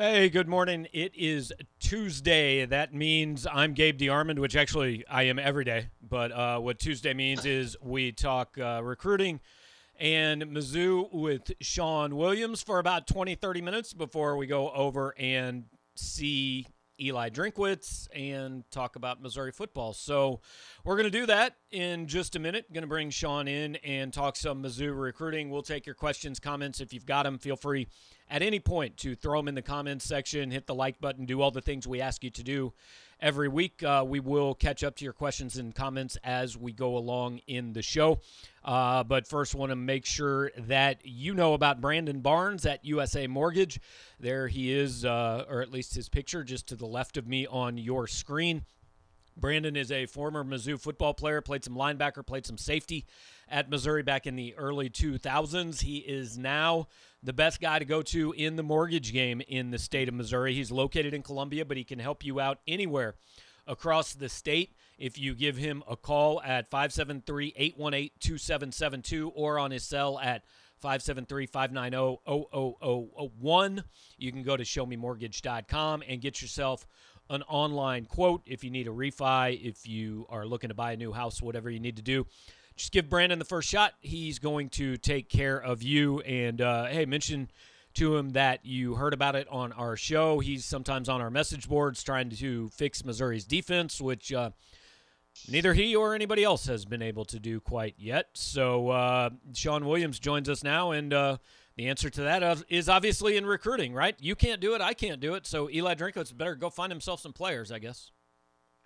Hey, good morning. It is Tuesday. That means I'm Gabe DeArmond, which actually I am every day. But uh, what Tuesday means is we talk uh, recruiting and Mizzou with Sean Williams for about 20, 30 minutes before we go over and see Eli Drinkwitz and talk about Missouri football. So we're going to do that in just a minute. Going to bring Sean in and talk some Mizzou recruiting. We'll take your questions, comments. If you've got them, feel free at any point to throw them in the comments section, hit the like button, do all the things we ask you to do every week. Uh, we will catch up to your questions and comments as we go along in the show. Uh, but first, want to make sure that you know about Brandon Barnes at USA Mortgage. There he is, uh, or at least his picture, just to the left of me on your screen. Brandon is a former Mizzou football player, played some linebacker, played some safety at Missouri back in the early 2000s. He is now the best guy to go to in the mortgage game in the state of Missouri. He's located in Columbia, but he can help you out anywhere across the state if you give him a call at 573 818 2772 or on his cell at 573 590 0001. You can go to showmemortgage.com and get yourself an online quote if you need a refi, if you are looking to buy a new house, whatever you need to do just give Brandon the first shot. He's going to take care of you. And uh, hey, mention to him that you heard about it on our show. He's sometimes on our message boards trying to fix Missouri's defense, which uh, neither he or anybody else has been able to do quite yet. So uh, Sean Williams joins us now, and uh, the answer to that is obviously in recruiting, right? You can't do it, I can't do it. So Eli Drinkwitz better go find himself some players, I guess.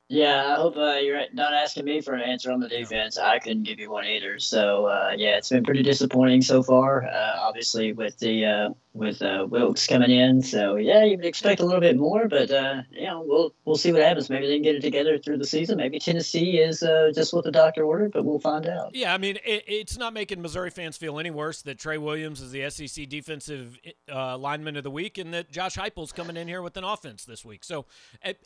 Yeah, I hope uh, you're not asking me for an answer on the defense. I couldn't give you one either. So uh, yeah, it's been pretty disappointing so far. Uh, obviously, with the uh, with uh, Wilks coming in, so yeah, you would expect a little bit more, but uh, you know, we'll we'll see what happens. Maybe they can get it together through the season. Maybe Tennessee is just what the doctor ordered, but we'll find out. Yeah, I mean, it, it's not making Missouri fans feel any worse that Trey Williams is the SEC Defensive Lineman of the Week, and that Josh Heupel's coming in here with an offense this week. So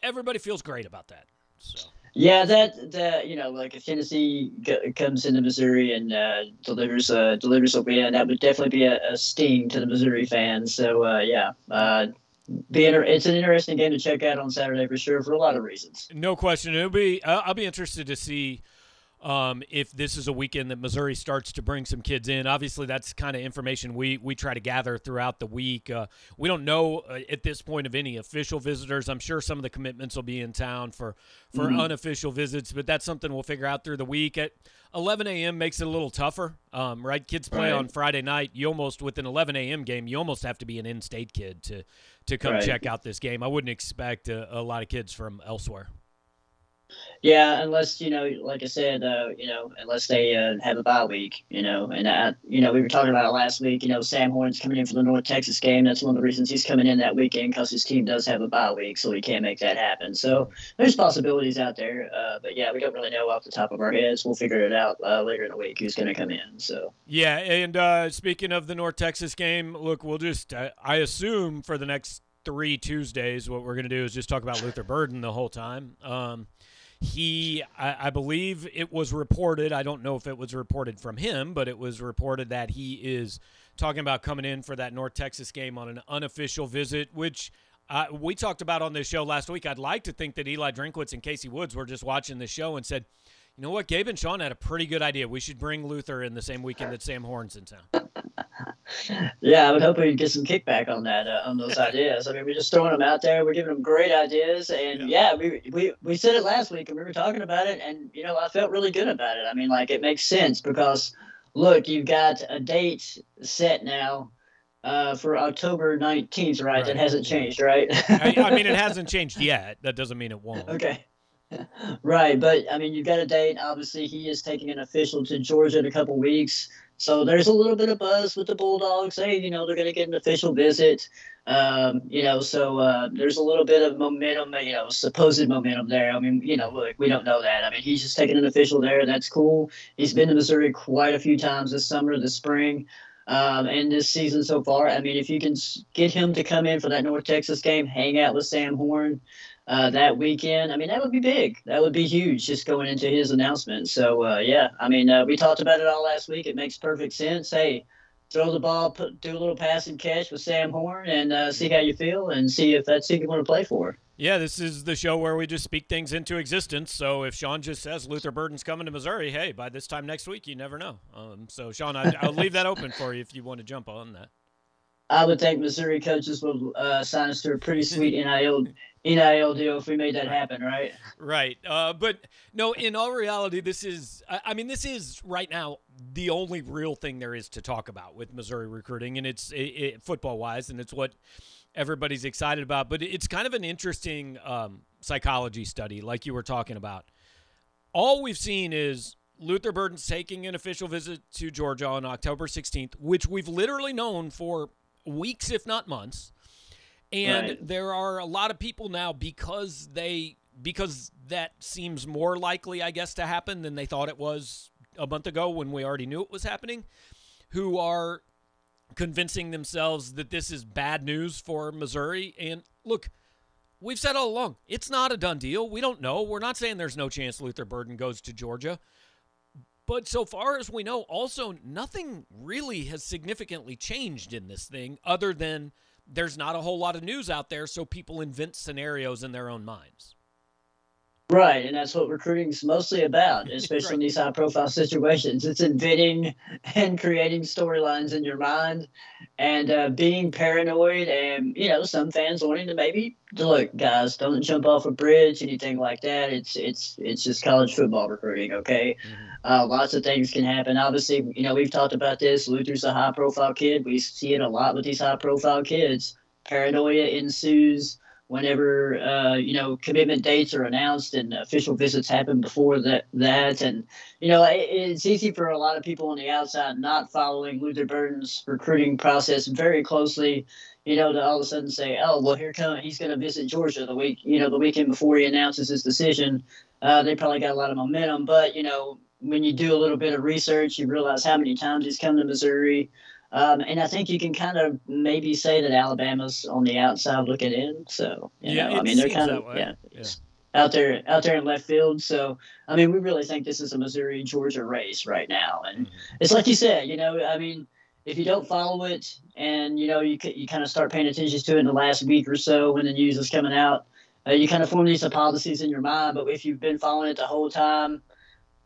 everybody feels great about that. So. Yeah, that that you know, like if Tennessee g- comes into Missouri and uh, delivers a delivers a win, that would definitely be a, a sting to the Missouri fans. So uh, yeah, uh, be inter- it's an interesting game to check out on Saturday for sure for a lot of reasons. No question, it'll be. I'll be interested to see um, if this is a weekend that Missouri starts to bring some kids in. Obviously, that's kind of information we we try to gather throughout the week. Uh, we don't know uh, at this point of any official visitors. I'm sure some of the commitments will be in town for for mm-hmm. unofficial visits, but that's something we'll figure out through the week. At 11 a.m. makes it a little tougher, um, right? Kids play right. on Friday night. You almost with an 11 a.m. game, you almost have to be an in-state kid to to come right. check out this game. I wouldn't expect a, a lot of kids from elsewhere. Yeah, unless you know, like I said, uh, you know, unless they uh, have a bye week, you know, and uh, you know, we were talking about it last week. You know, Sam Horn's coming in for the North Texas game. That's one of the reasons he's coming in that weekend because his team does have a bye week, so he can't make that happen. So there's possibilities out there, uh, but yeah, we don't really know off the top of our heads. We'll figure it out uh, later in the week who's going to come in. So yeah, and uh, speaking of the North Texas game, look, we'll just I assume for the next three Tuesdays, what we're going to do is just talk about Luther Burden the whole time. Um, he, I, I, believe it was reported, I don't know if it was reported from him, but it was reported that he is talking about coming in for that North Texas game on an unofficial visit, which uh, we talked about on this show last week. I'd like to think that Eli Drinkwitz and Casey Woods were just watching the show and said, you know what, Gabe and Sean had a pretty good idea. We should bring Luther in the same weekend that Sam Horn's in town. Yeah, I would hope we get some kickback on that uh, on those ideas. I mean, we're just throwing them out there. We're giving them great ideas, and yeah. yeah, we, we we said it last week, and we were talking about it, and you know, I felt really good about it. I mean, like it makes sense because look, you've got a date set now. Uh, for October 19th, right? right? That hasn't changed, right? I, I mean, it hasn't changed yet. That doesn't mean it won't. Okay right, but I mean, you've got a date. Obviously, he is taking an official to Georgia in a couple weeks. So there's a little bit of buzz with the Bulldogs. Hey, you know, they're going to get an official visit. Um, you know, so uh, there's a little bit of momentum, you know, supposed momentum there. I mean, you know, look, we don't know that. I mean, he's just taking an official there. That's cool. He's been to Missouri quite a few times this summer, this spring. Um, and this season so far, I mean, if you can get him to come in for that North Texas game, hang out with Sam Horn, uh, that weekend. I mean, that would be big. That would be huge just going into his announcement. So, uh, yeah, I mean, uh, we talked about it all last week. It makes perfect sense. Hey, throw the ball, put, do a little pass and catch with Sam Horn, and uh, see how you feel, and see if that's who you want to play for. Yeah, this is the show where we just speak things into existence. So if Sean just says Luther Burden's coming to Missouri, hey, by this time next week, you never know. Um, so Sean, I, will leave that open for you if you want to jump on that. I would think Missouri coaches would uh, sign us to a pretty sweet NIL NIL deal if we made that happen, right? Right. Uh, but no, in all reality, this is, I, mean, this is right now the only real thing there is to talk about with Missouri recruiting, and it's it, it, football wise, and it's what everybody's excited about. But it's kind of an interesting um, psychology study, like you were talking about. All we've seen is Luther Burden's taking an official visit to Georgia on October 16th, which we've literally known for weeks, if not months. And right. there are a lot of people now because they because that seems more likely, I guess, to happen than they thought it was a month ago when we already knew it was happening, who are convincing themselves that this is bad news for Missouri. And look, we've said all along, it's not a done deal. We don't know. We're not saying there's no chance Luther Burden goes to Georgia. But so far as we know, also nothing really has significantly changed in this thing other than there's not a whole lot of news out there, so people invent scenarios in their own minds. Right, and that's what recruiting is mostly about, especially right. in these high profile situations. It's inventing and creating storylines in your mind and uh, being paranoid and, you know, some fans wanting to maybe look, guys, don't jump off a bridge, anything like that. It's it's it's just college football recruiting, okay? Mm-hmm. Uh, lots of things can happen. Obviously, you know, we've talked about this. Luther's a high profile kid. We see it a lot with these high profile kids. Paranoia ensues whenever uh, you know commitment dates are announced and official visits happen before that that. And you know it, it's easy for a lot of people on the outside not following Luther Burden's recruiting process very closely you know to all of a sudden say oh well here come he's going to visit Georgia the week you know the weekend before he announces his decision. Uh, they probably got a lot of momentum but you know when you do a little bit of research you realize how many times he's come to Missouri um, and I think you can kind of maybe say that Alabama's on the outside looking in. So yeah, know, I mean they're kind of yeah, yeah, out there out there in left field. So I mean we really think this is a Missouri Georgia race right now, and mm-hmm. it's like you said, you know, I mean if you don't follow it and you know you you kind of start paying attention to it in the last week or so when the news is coming out, uh, you kind of form these hypotheses in your mind. But if you've been following it the whole time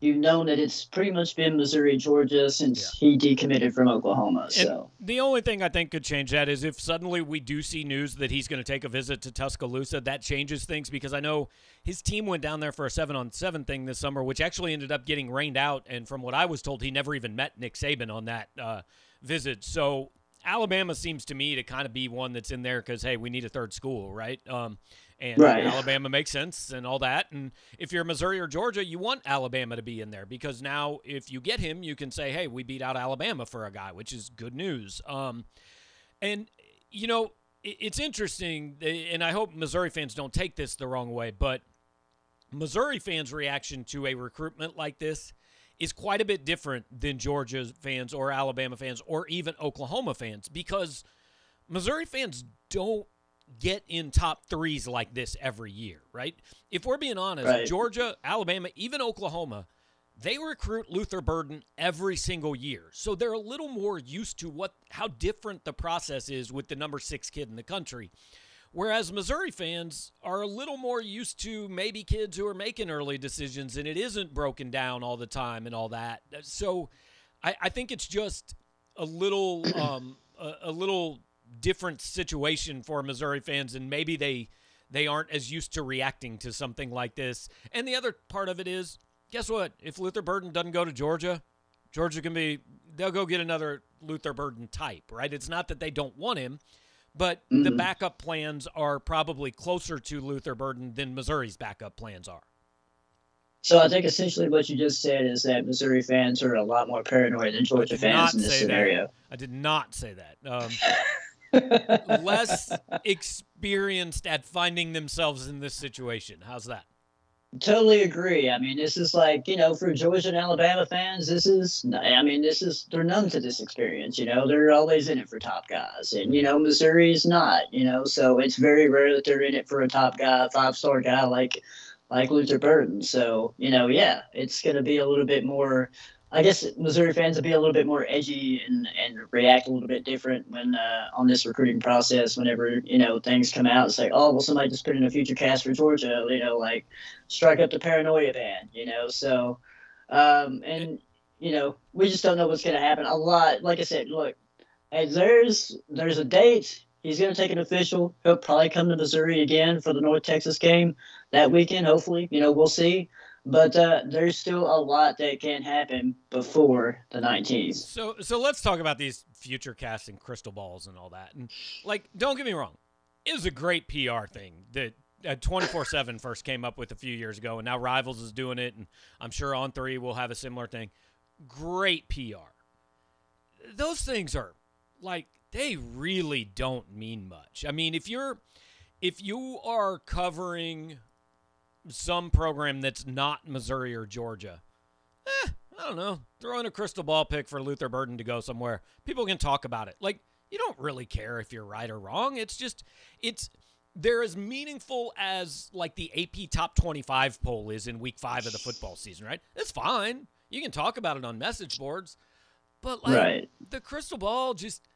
you've known that it's pretty much been Missouri, Georgia since yeah. he decommitted from Oklahoma. So and the only thing I think could change that is if suddenly we do see news that he's going to take a visit to Tuscaloosa, that changes things because I know his team went down there for a seven on seven thing this summer, which actually ended up getting rained out. And from what I was told, he never even met Nick Saban on that uh, visit. So Alabama seems to me to kind of be one that's in there because hey, we need a third school, right? Um, and right. Alabama makes sense and all that. And if you're Missouri or Georgia, you want Alabama to be in there because now if you get him, you can say, "Hey, we beat out Alabama for a guy," which is good news. Um, and you know, it's interesting, and I hope Missouri fans don't take this the wrong way, but Missouri fans' reaction to a recruitment like this is quite a bit different than Georgia fans or Alabama fans or even Oklahoma fans because Missouri fans don't get in top threes like this every year, right? If we're being honest, right. Georgia, Alabama, even Oklahoma, they recruit Luther Burden every single year. So they're a little more used to what how different the process is with the number 6 kid in the country. Whereas Missouri fans are a little more used to maybe kids who are making early decisions and it isn't broken down all the time and all that. So I, I think it's just a little um, a, a little different situation for Missouri fans, and maybe they they aren't as used to reacting to something like this. And the other part of it is, guess what? If Luther Burden doesn't go to Georgia, Georgia can be they'll go get another Luther Burden type, right? It's not that they don't want him, but mm-hmm. the backup plans are probably closer to Luther Burden than Missouri's backup plans are. So I think essentially what you just said is that Missouri fans are a lot more paranoid than Georgia fans in this scenario. That. I did not say that. Um, less experienced at finding themselves in this situation. How's that? Totally agree. I mean, this is like, you know, for Georgia and Alabama fans, this is, I mean, this is, they're numb to this experience, you know, they're always in it for top guys. And, you know, Missouri is not, you know, so it's very rare that they're in it for a top guy, five star guy like, like Luther Burden. So, you know, yeah, it's going to be a little bit more I guess Missouri fans will be a little bit more edgy and, and react a little bit different when uh, on this recruiting process. Whenever you know things come out, it's like, oh, well, somebody just put in a future cast for Georgia. You know, like strike up the paranoia band. You know, so um, and you know we just don't know what's going to happen. A lot, like I said, look, there's there's a date. He's going to take an official. He'll probably come to Missouri again for the North Texas game that weekend. Hopefully, you know, we'll see. But uh, there's still a lot that can happen before the 19th. So, so let's talk about these future casting crystal balls and all that. And like, don't get me wrong, it was a great PR thing that uh, 24 7 first came up with a few years ago, and now Rivals is doing it, and I'm sure On Three will have a similar thing. Great PR. Those things are like they really don't mean much. I mean, if you're if you are covering some program that's not Missouri or Georgia, eh, I don't know. Throw in a crystal ball pick for Luther Burden to go somewhere. People can talk about it. Like you don't really care if you're right or wrong. It's just it's they're as meaningful as like the AP top 25 poll is in week 5 of the football season, right? It's fine. You can talk about it on message boards. But like right. the crystal ball just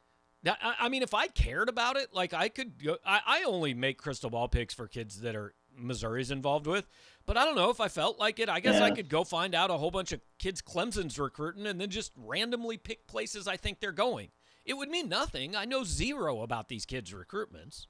I, mean, if I cared about it, like I could go. I, I only make crystal ball picks for kids that are Missouri's involved with. But I don't know if I felt like it. I guess yeah. I could go find out a whole bunch of kids Clemson's recruiting and then just randomly pick places I think they're going. It would mean nothing. I know zero about these kids' recruitments.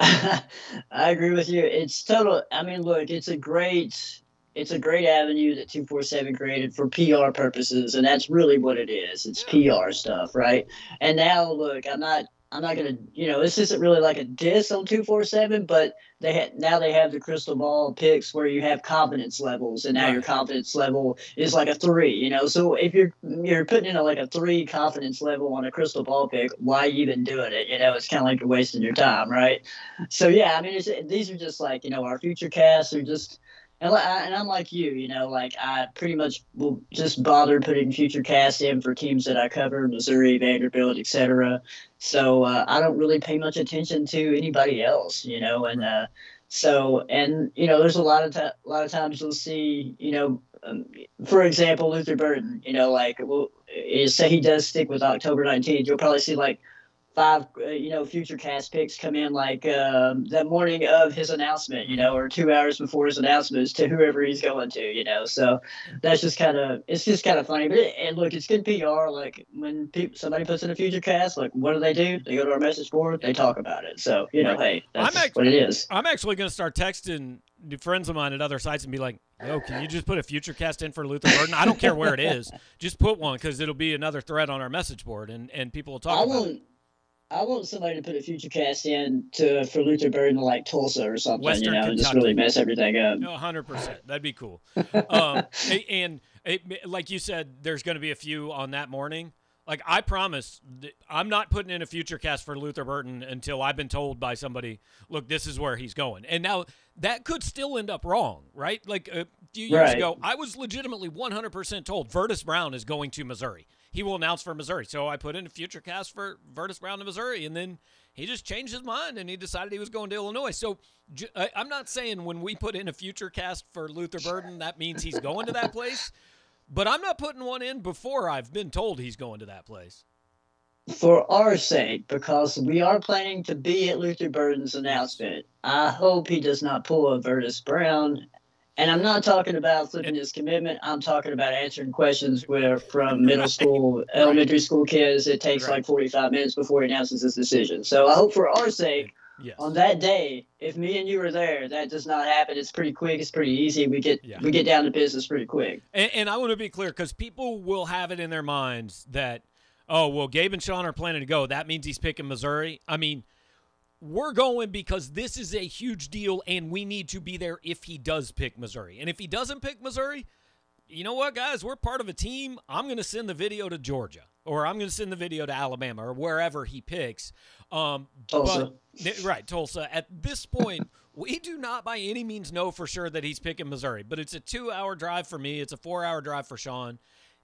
I agree with you. It's total. I mean, look, it's a great, it's a great avenue that two four seven created for PR purposes, and that's really what it is. It's yeah. PR stuff, right? And now, look, I'm not I'm not gonna, you know, this isn't really like a diss on two four seven, but they ha- now they have the crystal ball picks where you have confidence levels, and now your confidence level is like a three, you know. So if you're you're putting in a, like a three confidence level on a crystal ball pick, why even doing it? You know, it's kind of like you're wasting your time, right? So yeah, I mean, these are just like you know our future casts are just and, I, and I'm like you, you know, like I pretty much will just bother putting future cast in for teams that I cover, Missouri, Vanderbilt, etc. So uh, I don't really pay much attention to anybody else, you know, and uh, so and you know, there's a lot of t- a lot of times you'll see, you know, um, for example, Luther Burden, you know, like well, say he does stick with October 19th, you'll probably see like five, uh, you know, future cast picks come in like um, that morning of his announcement, you know, or two hours before his announcement to whoever he's going to, you know. So that's just kind of it's just kind of funny. But it, and look, it's good PR. Like when people somebody puts in a future cast, like what do they do? They go to our message board, they talk about it. So you know, hey, that's actually, what it is. I'm actually going to start texting friends of mine at other sites and be like, "Oh, can you just put a future cast in for Luther Burden? I don't care where it is, just put one because it'll be another thread on our message board, and and people will talk I about it." I want somebody to put a future cast in to for Luther Burden like Tulsa or something, Western you know, Kentucky. just really mess everything up. No, hundred percent. That'd be cool. um, and it, like you said, there's going to be a few on that morning. Like I promise, I'm not putting in a future cast for Luther Burden until I've been told by somebody, look, this is where he's going. And now that could still end up wrong, right? Like a few years right. ago, I was legitimately 100% told Vertus Brown is going to Missouri he will announce for Missouri. So I put in a future cast for Vertus Brown to Missouri, and then he just changed his mind and he decided he was going to Illinois. So I'm not saying when we put in a future cast for Luther Burden, that means he's going to that place, but I'm not putting one in before I've been told he's going to that place. For our sake, because we are planning to be at Luther Burden's announcement, I hope he does not pull a Vertus Brown and I'm not talking about flipping his commitment. I'm talking about answering questions where from middle school, elementary school kids, it takes right. like 45 minutes before he announces his decision. So I hope for our sake, yes. on that day, if me and you are there, that does not happen. It's pretty quick. It's pretty easy. We get yeah. we get down to business pretty quick. And, and I want to be clear because people will have it in their minds that, oh well, Gabe and Sean are planning to go. That means he's picking Missouri. I mean we're going because this is a huge deal and we need to be there if he does pick Missouri. And if he doesn't pick Missouri, you know what, guys? We're part of a team. I'm going to send the video to Georgia or I'm going to send the video to Alabama or wherever he picks. Um, Tulsa. But, right, Tulsa. At this point, we do not by any means know for sure that he's picking Missouri, but it's a two hour drive for me. It's a four hour drive for Sean.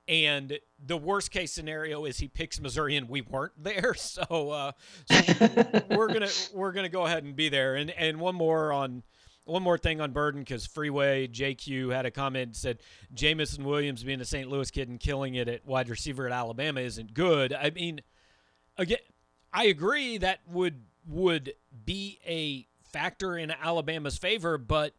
And the worst case scenario is he picks Missouri and we weren't there. So, uh, so we're gonna we're gonna go ahead and be there. And and one more on one more thing on Burden because Freeway JQ had a comment said Jameson Williams being a St. Louis kid and killing it at wide receiver at Alabama isn't good. I mean, again, I agree that would would be a factor in Alabama's favor, but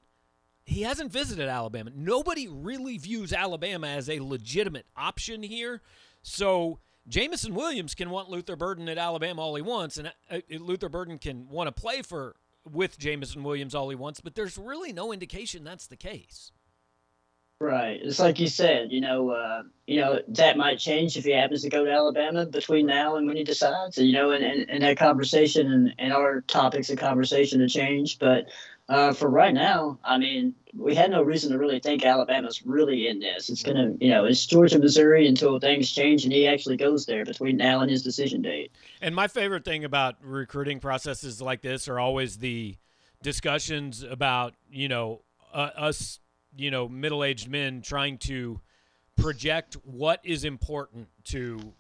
he hasn't visited Alabama. Nobody really views Alabama as a legitimate option here. So Jameson Williams can want Luther Burden at Alabama all he wants, and uh, Luther Burden can want to play for with Jameson Williams all he wants, but there's really no indication that's the case. Right. It's like you said, you know, uh, you know, that might change if he happens to go to Alabama between now and when he decides, and you know, and, and, and that conversation and, and our topics of conversation to change. But uh, for right now, I mean, we had no reason to really think Alabama's really in this. It's going to, you know, it's Georgia, Missouri until things change and he actually goes there between now and his decision date. And my favorite thing about recruiting processes like this are always the discussions about, you know, uh, us you know middle-aged men trying to project what is important to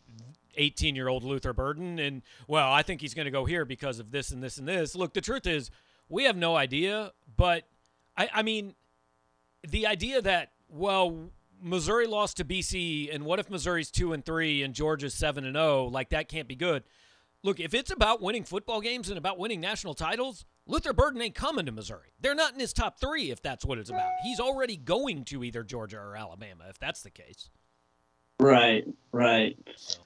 18 year old Luther Burden. And, well, I think he's going to go here because of this and this and this. Look, the truth is, we have no idea. But, I, I mean, the idea that, well, Missouri lost to BC, and what if Missouri's 2 and 3 and Georgia's 7 and 0? Like, that can't be good. Look, if it's about winning football games and about winning national titles, Luther Burden ain't coming to Missouri. They're not in his top three if that's what it's about. He's already going to either Georgia or Alabama if that's the case. Right, right.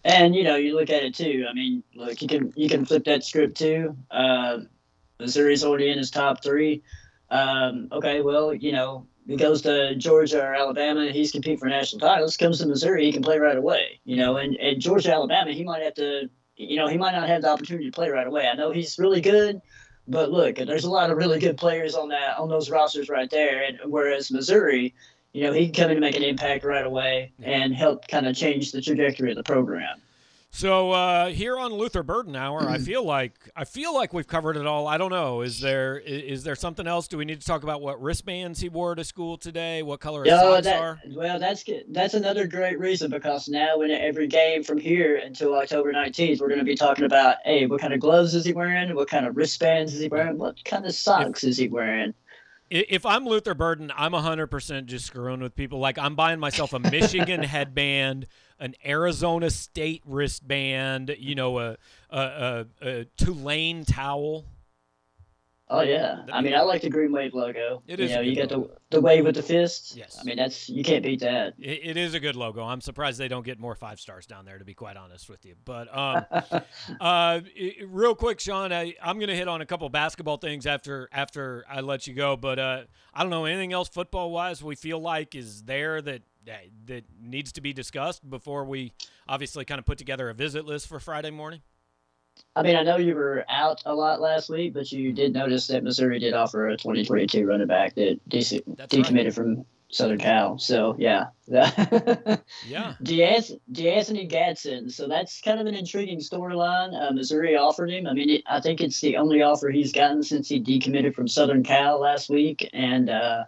And you know, you look at it too. I mean, look, you can you can flip that script too. Uh, Missouri's already in his top three. Um, okay, well, you know, he goes to Georgia or Alabama, he's competing for national titles. Comes to Missouri, he can play right away. You know, and, and Georgia, Alabama, he might have to, you know, he might not have the opportunity to play right away. I know he's really good, but look, there's a lot of really good players on that on those rosters right there. And whereas Missouri, you know, he can come in and make an impact right away and help kind of change the trajectory of the program. So uh, here on Luther Burden Hour, I feel like I feel like we've covered it all. I don't know. Is there is there something else? Do we need to talk about what wristbands he wore to school today? What color his no, socks that, are? Well, that's that's another great reason because now in every game from here until October nineteenth, we're going to be talking about hey, what kind of gloves is he wearing? What kind of wristbands is he wearing? What kind of socks if, is he wearing? If I'm Luther Burden, I'm 100% just screwing with people. Like I'm buying myself a Michigan headband an Arizona State wristband, you know, a a, a, a Tulane towel. Oh yeah, I mean, I like the Green Wave logo. It is. You know, you got the the wave with the fist. Yes. I mean, that's you can't beat that. It, it is a good logo. I'm surprised they don't get more five stars down there, to be quite honest with you. But um, uh, it, real quick, Sean, I, I'm going to hit on a couple basketball things after after I let you go. But uh, I don't know anything else football wise we feel like is there that that needs to be discussed before we obviously kind of put together a visit list for Friday morning? I mean, I know you were out a lot last week, but you did notice that Missouri did offer a 2022 running back that DC, decommitted right. from Southern Cal. So yeah, yeah. D'Anthony Gadsden. So that's kind of an intriguing storyline. Uh, Missouri offered him. I mean, it, I think it's the only offer he's gotten since he decommitted from Southern Cal last week, and uh,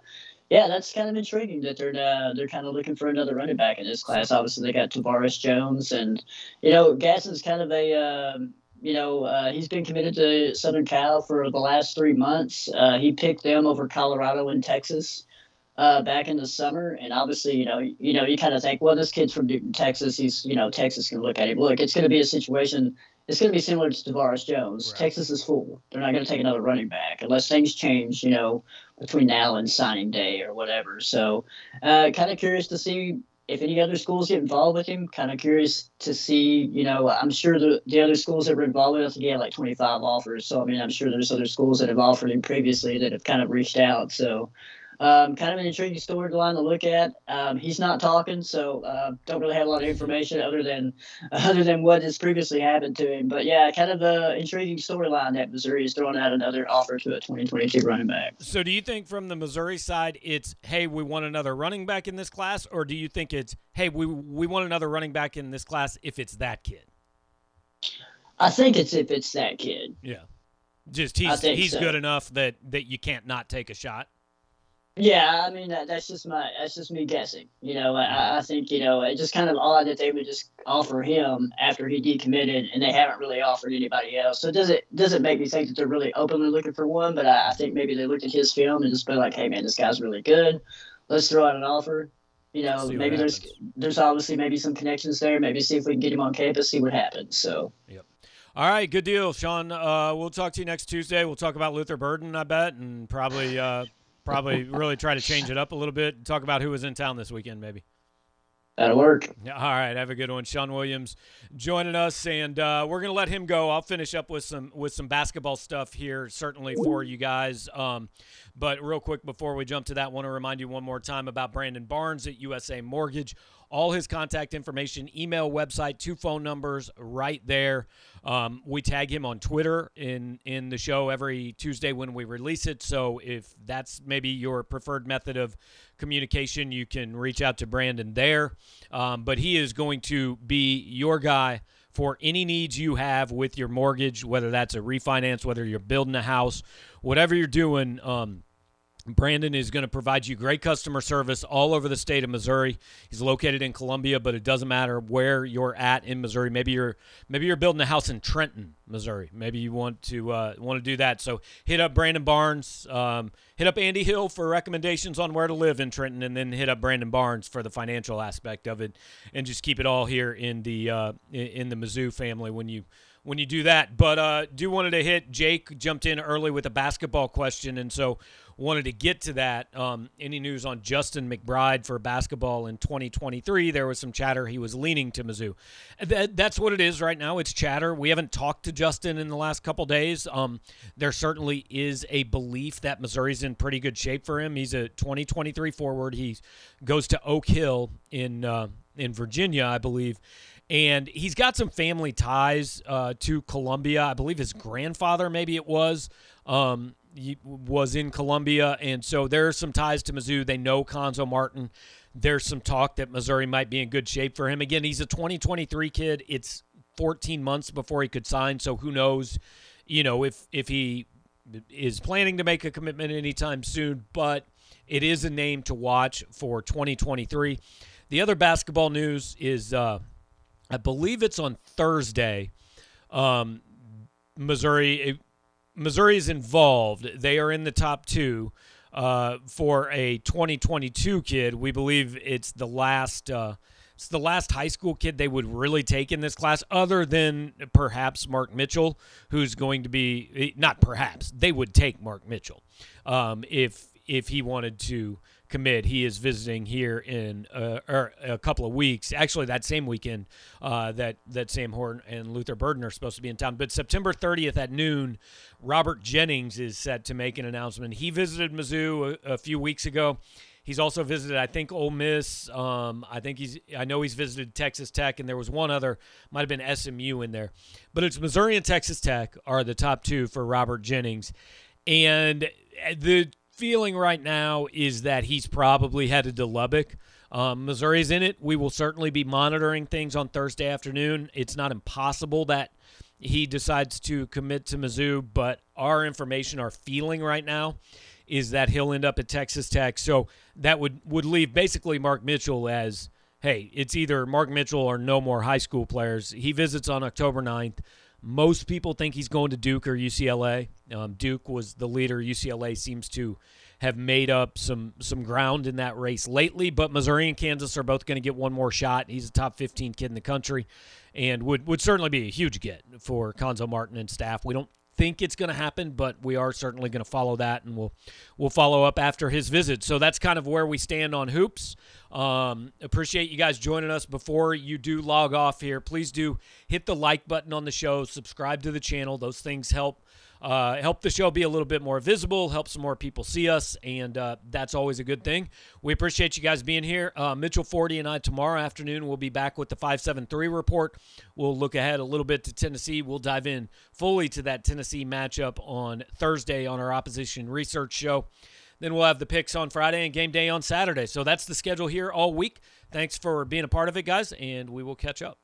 yeah, that's kind of intriguing that they're uh, they're kind of looking for another running back in this class. Obviously, they got Tavorus Jones, and you know, Gadsden's kind of a uh, you know uh, he's been committed to Southern Cal for the last three months. Uh, he picked them over Colorado and Texas. Uh, back in the summer, and obviously, you know, you know, you kind of think, well, this kid's from Texas. He's, you know, Texas can look at him. Look, it's going to be a situation it's going to be similar to Tavorus Jones. Right. Texas is full. They're not going to take another running back unless things change, you know, between now and signing day or whatever. So, uh, kind of curious to see if any other schools get involved with him. Kind of curious to see, you know, I'm sure the, the other schools that were involved with him, he had like 25 offers. So, I mean, I'm sure there's other schools that have offered him previously that have kind of reached out. So, um, kind of an intriguing storyline to look at. Um, he's not talking, so uh, don't really have a lot of information other than other than what has previously happened to him. But yeah, kind of an intriguing storyline that Missouri is throwing out another offer to a 2022 running back. So do you think from the Missouri side, it's hey, we want another running back in this class, or do you think it's hey, we we want another running back in this class if it's that kid? I think it's if it's that kid. Yeah, just he's he's so. good enough that that you can't not take a shot. Yeah, I mean that, that's just my that's just me guessing. You know, I, I think you know it's just kind of odd that they would just offer him after he decommitted, and they haven't really offered anybody else. So does it does it make me think that they're really openly looking for one? But I, I think maybe they looked at his film and just been like, hey man, this guy's really good. Let's throw out an offer. You know, maybe there's happens. there's obviously maybe some connections there. Maybe see if we can get him on campus, see what happens. So. Yep. All right, good deal, Sean. Uh, we'll talk to you next Tuesday. We'll talk about Luther Burden, I bet, and probably uh, probably really try to change it up a little bit. Talk about who was in town this weekend, maybe. That'll work. All right, have a good one, Sean Williams, joining us, and uh, we're gonna let him go. I'll finish up with some with some basketball stuff here, certainly for you guys. Um, but real quick before we jump to that, want to remind you one more time about Brandon Barnes at USA Mortgage all his contact information, email, website, two phone numbers right there. Um, we tag him on Twitter in in the show every Tuesday when we release it. So if that's maybe your preferred method of communication, you can reach out to Brandon there. Um, but he is going to be your guy for any needs you have with your mortgage, whether that's a refinance, whether you're building a house, whatever you're doing. Um, Brandon is going to provide you great customer service all over the state of Missouri. He's located in Columbia, but it doesn't matter where you're at in Missouri. Maybe you're maybe you're building a house in Trenton, Missouri. Maybe you want to uh, want to do that. So hit up Brandon Barnes, um, hit up Andy Hill for recommendations on where to live in Trenton, and then hit up Brandon Barnes for the financial aspect of it, and just keep it all here in the uh, in the Mizzou family when you when you do that. But uh, do wanted to hit Jake jumped in early with a basketball question, and so wanted to get to that. Um, any news on Justin McBride for basketball in 2023? There was some chatter he was leaning to Mizzou. That, that's what it is right now. It's chatter. We haven't talked to Justin in the last couple days. Um, there certainly is a belief that Missouri's in pretty good shape for him. He's a 2023 forward. He goes to Oak Hill in uh, in Virginia, I believe and he's got some family ties uh, to Columbia. I believe his grandfather, maybe it was, um, was in Columbia, and so there are some ties to Mizzou. They know Cuonzo Martin. There's some talk that Missouri might be in good shape for him. Again, he's a 2023 kid. It's 14 months before he could sign, so who knows, you know, if if he is planning to make a commitment anytime soon. But it is a name to watch for 2023. The other basketball news is, uh, I believe it's on Thursday. Um, Missouri Missouri is involved. They are in the top two uh, for a 2022 kid. We believe it's the last. Uh, it's the last high school kid they would really take in this class, other than perhaps Mark Mitchell, who's going to be eh, not perhaps they would take Mark Mitchell um, if if he wanted to commit. He is visiting here in uh, er, a couple of weeks. Actually, that same weekend uh, that that Sam Horn and Luther Burden are supposed to be in town. But September 30th at noon, Robert Jennings is set to make an announcement. He visited Mizzou a, a few weeks ago. He's also visited, I think, Ole Miss. Um, I think he's, I know he's visited Texas Tech, and there was one other, might have been SMU in there. But it's Missouri and Texas Tech are the top two for Robert Jennings. And the feeling right now is that he's probably headed to Lubbock. Um, Missouri's in it. We will certainly be monitoring things on Thursday afternoon. It's not impossible that he decides to commit to Mizzou, but our information, our feeling right now, is that he'll end up at Texas Tech. So that would would leave basically Mark Mitchell as hey, it's either Mark Mitchell or no more high school players. He visits on October 9th. Most people think he's going to Duke or UCLA. Um, Duke was the leader. UCLA seems to have made up some some ground in that race lately, but Missouri and Kansas are both going to get one more shot. He's a top 15 kid in the country, and would would certainly be a huge get for Cuonzo Martin and staff. We don't think it's going to happen, but we are certainly going to follow that, and we'll we'll follow up after his visit. So that's kind of where we stand on hoops. Um, appreciate you guys joining us. Before you do log off here, please do hit the like button on the show, subscribe to the channel. Those things help. Uh, help the show be a little bit more visible, help some more people see us, and uh, that's always a good thing. We appreciate you guys being here. Uh, Mitchell Forde and I tomorrow afternoon we'll be back with the 573 report. We'll look ahead a little bit to Tennessee. We'll dive in fully to that Tennessee matchup on Thursday on our opposition research show. Then we'll have the picks on Friday and game day on Saturday. So that's the schedule here all week. Thanks for being a part of it, guys, and we will catch up.